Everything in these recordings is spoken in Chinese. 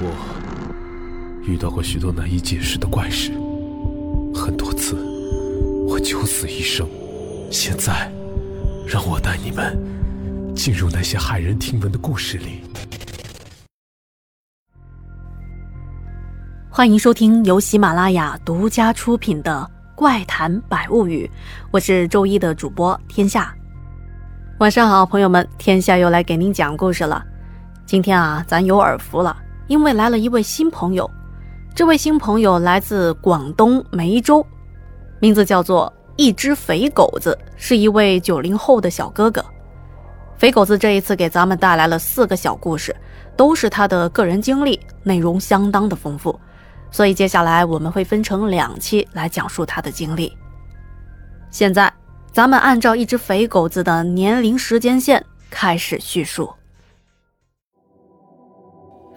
我遇到过许多难以解释的怪事，很多次我九死一生。现在，让我带你们进入那些骇人听闻的故事里。欢迎收听由喜马拉雅独家出品的《怪谈百物语》，我是周一的主播天下。晚上好，朋友们，天下又来给您讲故事了。今天啊，咱有耳福了，因为来了一位新朋友。这位新朋友来自广东梅州，名字叫做一只肥狗子，是一位九零后的小哥哥。肥狗子这一次给咱们带来了四个小故事，都是他的个人经历，内容相当的丰富。所以接下来我们会分成两期来讲述他的经历。现在，咱们按照一只肥狗子的年龄时间线开始叙述。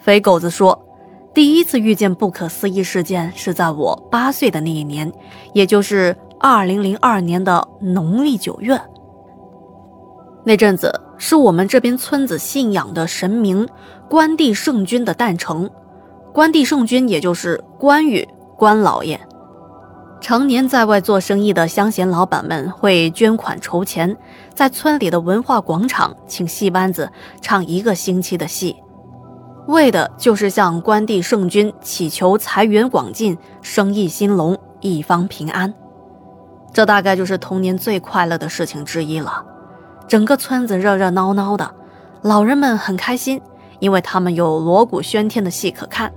肥狗子说，第一次遇见不可思议事件是在我八岁的那一年，也就是二零零二年的农历九月。那阵子是我们这边村子信仰的神明关帝圣君的诞辰。关帝圣君，也就是关羽关老爷，常年在外做生意的乡贤老板们会捐款筹钱，在村里的文化广场请戏班子唱一个星期的戏，为的就是向关帝圣君祈求财源广进、生意兴隆、一方平安。这大概就是童年最快乐的事情之一了。整个村子热热闹闹的，老人们很开心，因为他们有锣鼓喧天的戏可看。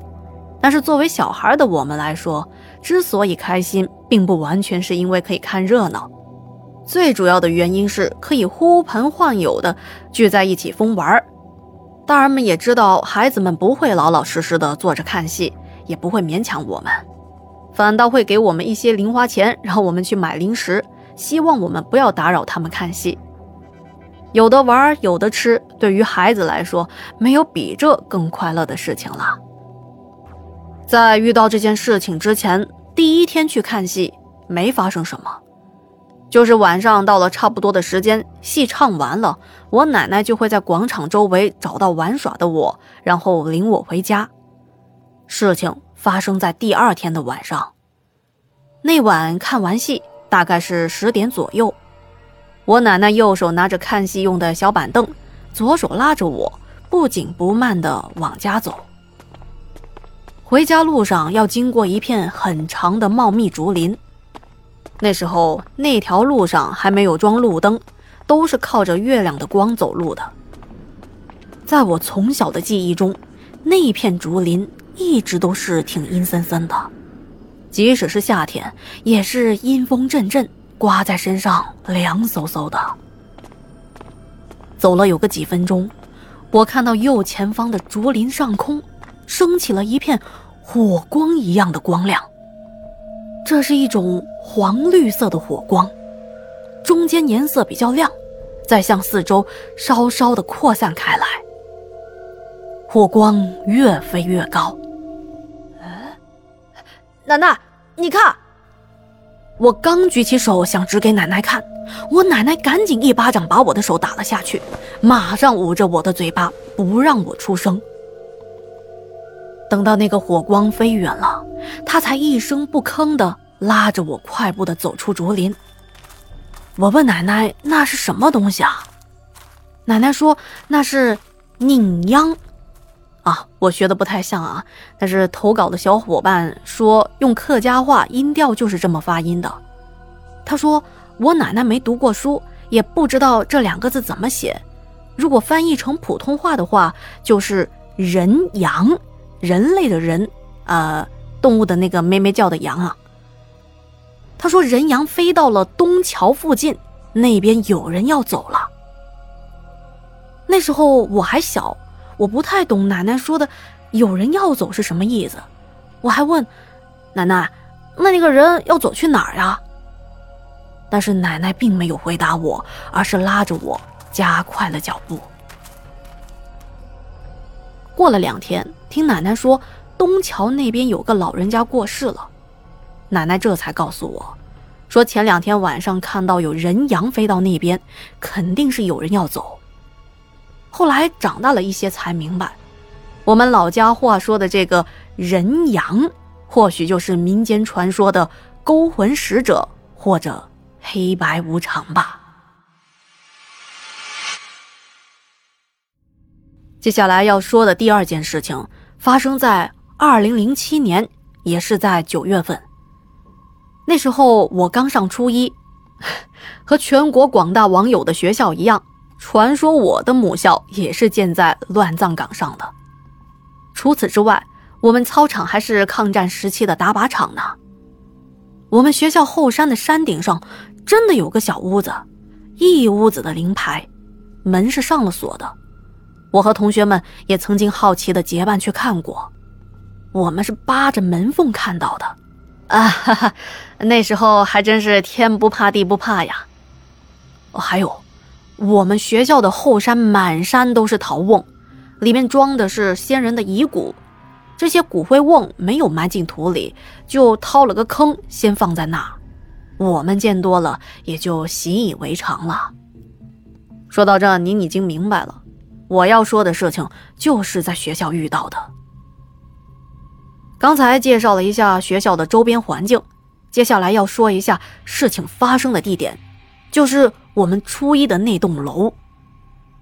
但是作为小孩的我们来说，之所以开心，并不完全是因为可以看热闹，最主要的原因是可以呼朋唤友的聚在一起疯玩大人们也知道孩子们不会老老实实的坐着看戏，也不会勉强我们，反倒会给我们一些零花钱，让我们去买零食，希望我们不要打扰他们看戏。有的玩，有的吃，对于孩子来说，没有比这更快乐的事情了。在遇到这件事情之前，第一天去看戏没发生什么，就是晚上到了差不多的时间，戏唱完了，我奶奶就会在广场周围找到玩耍的我，然后领我回家。事情发生在第二天的晚上，那晚看完戏大概是十点左右，我奶奶右手拿着看戏用的小板凳，左手拉着我，不紧不慢地往家走。回家路上要经过一片很长的茂密竹林，那时候那条路上还没有装路灯，都是靠着月亮的光走路的。在我从小的记忆中，那片竹林一直都是挺阴森森的，即使是夏天，也是阴风阵阵，刮在身上凉飕飕的。走了有个几分钟，我看到右前方的竹林上空。升起了一片火光一样的光亮，这是一种黄绿色的火光，中间颜色比较亮，再向四周稍稍的扩散开来。火光越飞越高。哎，奶奶，你看！我刚举起手想指给奶奶看，我奶奶赶紧一巴掌把我的手打了下去，马上捂着我的嘴巴，不让我出声。等到那个火光飞远了，他才一声不吭地拉着我快步地走出竹林。我问奶奶：“那是什么东西啊？”奶奶说：“那是宁秧。”啊，我学的不太像啊，但是投稿的小伙伴说用客家话音调就是这么发音的。他说：“我奶奶没读过书，也不知道这两个字怎么写。如果翻译成普通话的话，就是人羊。”人类的人，呃，动物的那个咩咩叫的羊啊。他说人羊飞到了东桥附近，那边有人要走了。那时候我还小，我不太懂奶奶说的“有人要走”是什么意思。我还问奶奶：“那那个人要走去哪儿呀？”但是奶奶并没有回答我，而是拉着我加快了脚步。过了两天，听奶奶说东桥那边有个老人家过世了，奶奶这才告诉我，说前两天晚上看到有人羊飞到那边，肯定是有人要走。后来长大了一些才明白，我们老家话说的这个人羊，或许就是民间传说的勾魂使者或者黑白无常吧。接下来要说的第二件事情，发生在二零零七年，也是在九月份。那时候我刚上初一，和全国广大网友的学校一样，传说我的母校也是建在乱葬岗上的。除此之外，我们操场还是抗战时期的打靶场呢。我们学校后山的山顶上，真的有个小屋子，一屋子的灵牌，门是上了锁的。我和同学们也曾经好奇的结伴去看过，我们是扒着门缝看到的，啊哈哈，那时候还真是天不怕地不怕呀。哦，还有，我们学校的后山满山都是陶瓮，里面装的是先人的遗骨，这些骨灰瓮没有埋进土里，就掏了个坑先放在那儿，我们见多了也就习以为常了。说到这，您已经明白了。我要说的事情就是在学校遇到的。刚才介绍了一下学校的周边环境，接下来要说一下事情发生的地点，就是我们初一的那栋楼。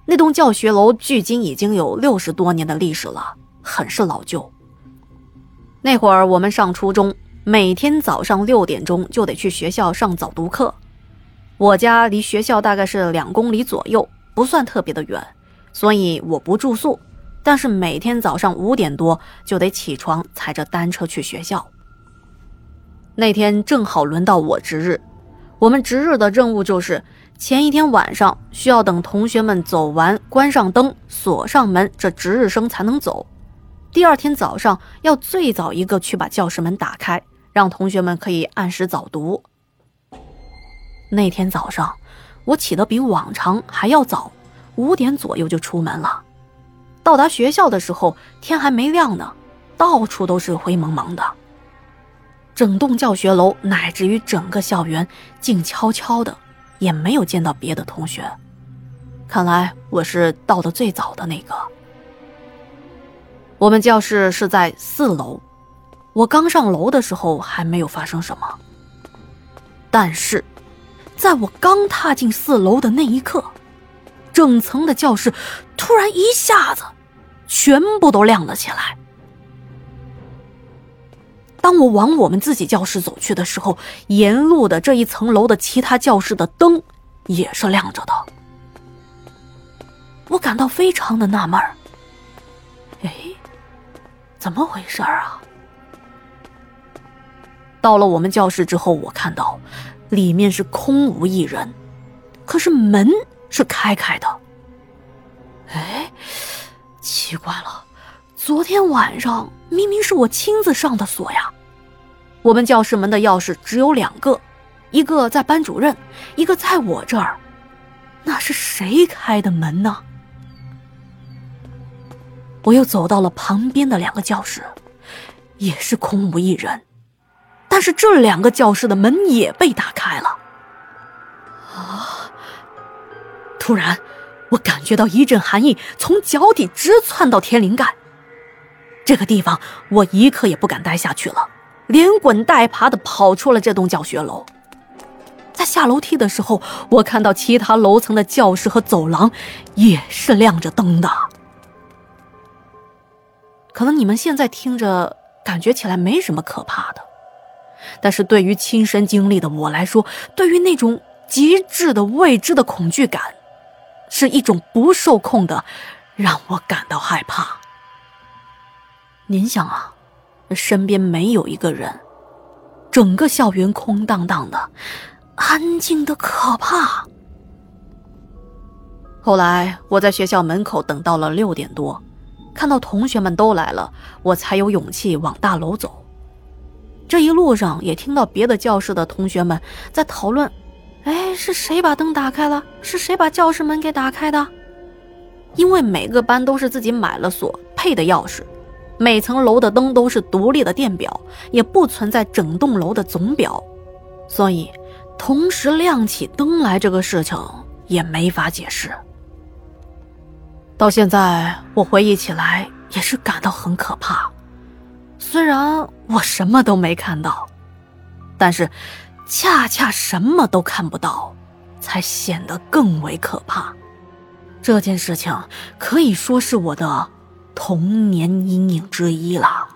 那栋教学楼距今已经有六十多年的历史了，很是老旧。那会儿我们上初中，每天早上六点钟就得去学校上早读课。我家离学校大概是两公里左右，不算特别的远。所以我不住宿，但是每天早上五点多就得起床，踩着单车去学校。那天正好轮到我值日，我们值日的任务就是前一天晚上需要等同学们走完，关上灯，锁上门，这值日生才能走。第二天早上要最早一个去把教室门打开，让同学们可以按时早读。那天早上，我起得比往常还要早。五点左右就出门了，到达学校的时候天还没亮呢，到处都是灰蒙蒙的。整栋教学楼乃至于整个校园静悄悄的，也没有见到别的同学。看来我是到的最早的那个。我们教室是在四楼，我刚上楼的时候还没有发生什么，但是在我刚踏进四楼的那一刻。整层的教室突然一下子全部都亮了起来。当我往我们自己教室走去的时候，沿路的这一层楼的其他教室的灯也是亮着的。我感到非常的纳闷儿，哎，怎么回事啊？到了我们教室之后，我看到里面是空无一人，可是门。是开开的。哎，奇怪了，昨天晚上明明是我亲自上的锁呀。我们教室门的钥匙只有两个，一个在班主任，一个在我这儿。那是谁开的门呢？我又走到了旁边的两个教室，也是空无一人。但是这两个教室的门也被打开了。啊！突然，我感觉到一阵寒意从脚底直窜到天灵盖。这个地方，我一刻也不敢待下去了，连滚带爬的跑出了这栋教学楼。在下楼梯的时候，我看到其他楼层的教室和走廊也是亮着灯的。可能你们现在听着感觉起来没什么可怕的，但是对于亲身经历的我来说，对于那种极致的未知的恐惧感。是一种不受控的，让我感到害怕。您想啊，身边没有一个人，整个校园空荡荡的，安静的可怕。后来我在学校门口等到了六点多，看到同学们都来了，我才有勇气往大楼走。这一路上也听到别的教室的同学们在讨论。哎，是谁把灯打开了？是谁把教室门给打开的？因为每个班都是自己买了锁配的钥匙，每层楼的灯都是独立的电表，也不存在整栋楼的总表，所以同时亮起灯来这个事情也没法解释。到现在我回忆起来也是感到很可怕。虽然我什么都没看到，但是恰恰什么都看不到，才显得更为可怕。这件事情可以说是我的童年阴影之一了。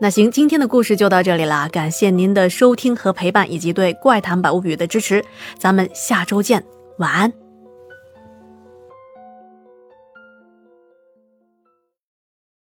那行，今天的故事就到这里啦，感谢您的收听和陪伴，以及对《怪谈百物语》的支持，咱们下周见，晚安。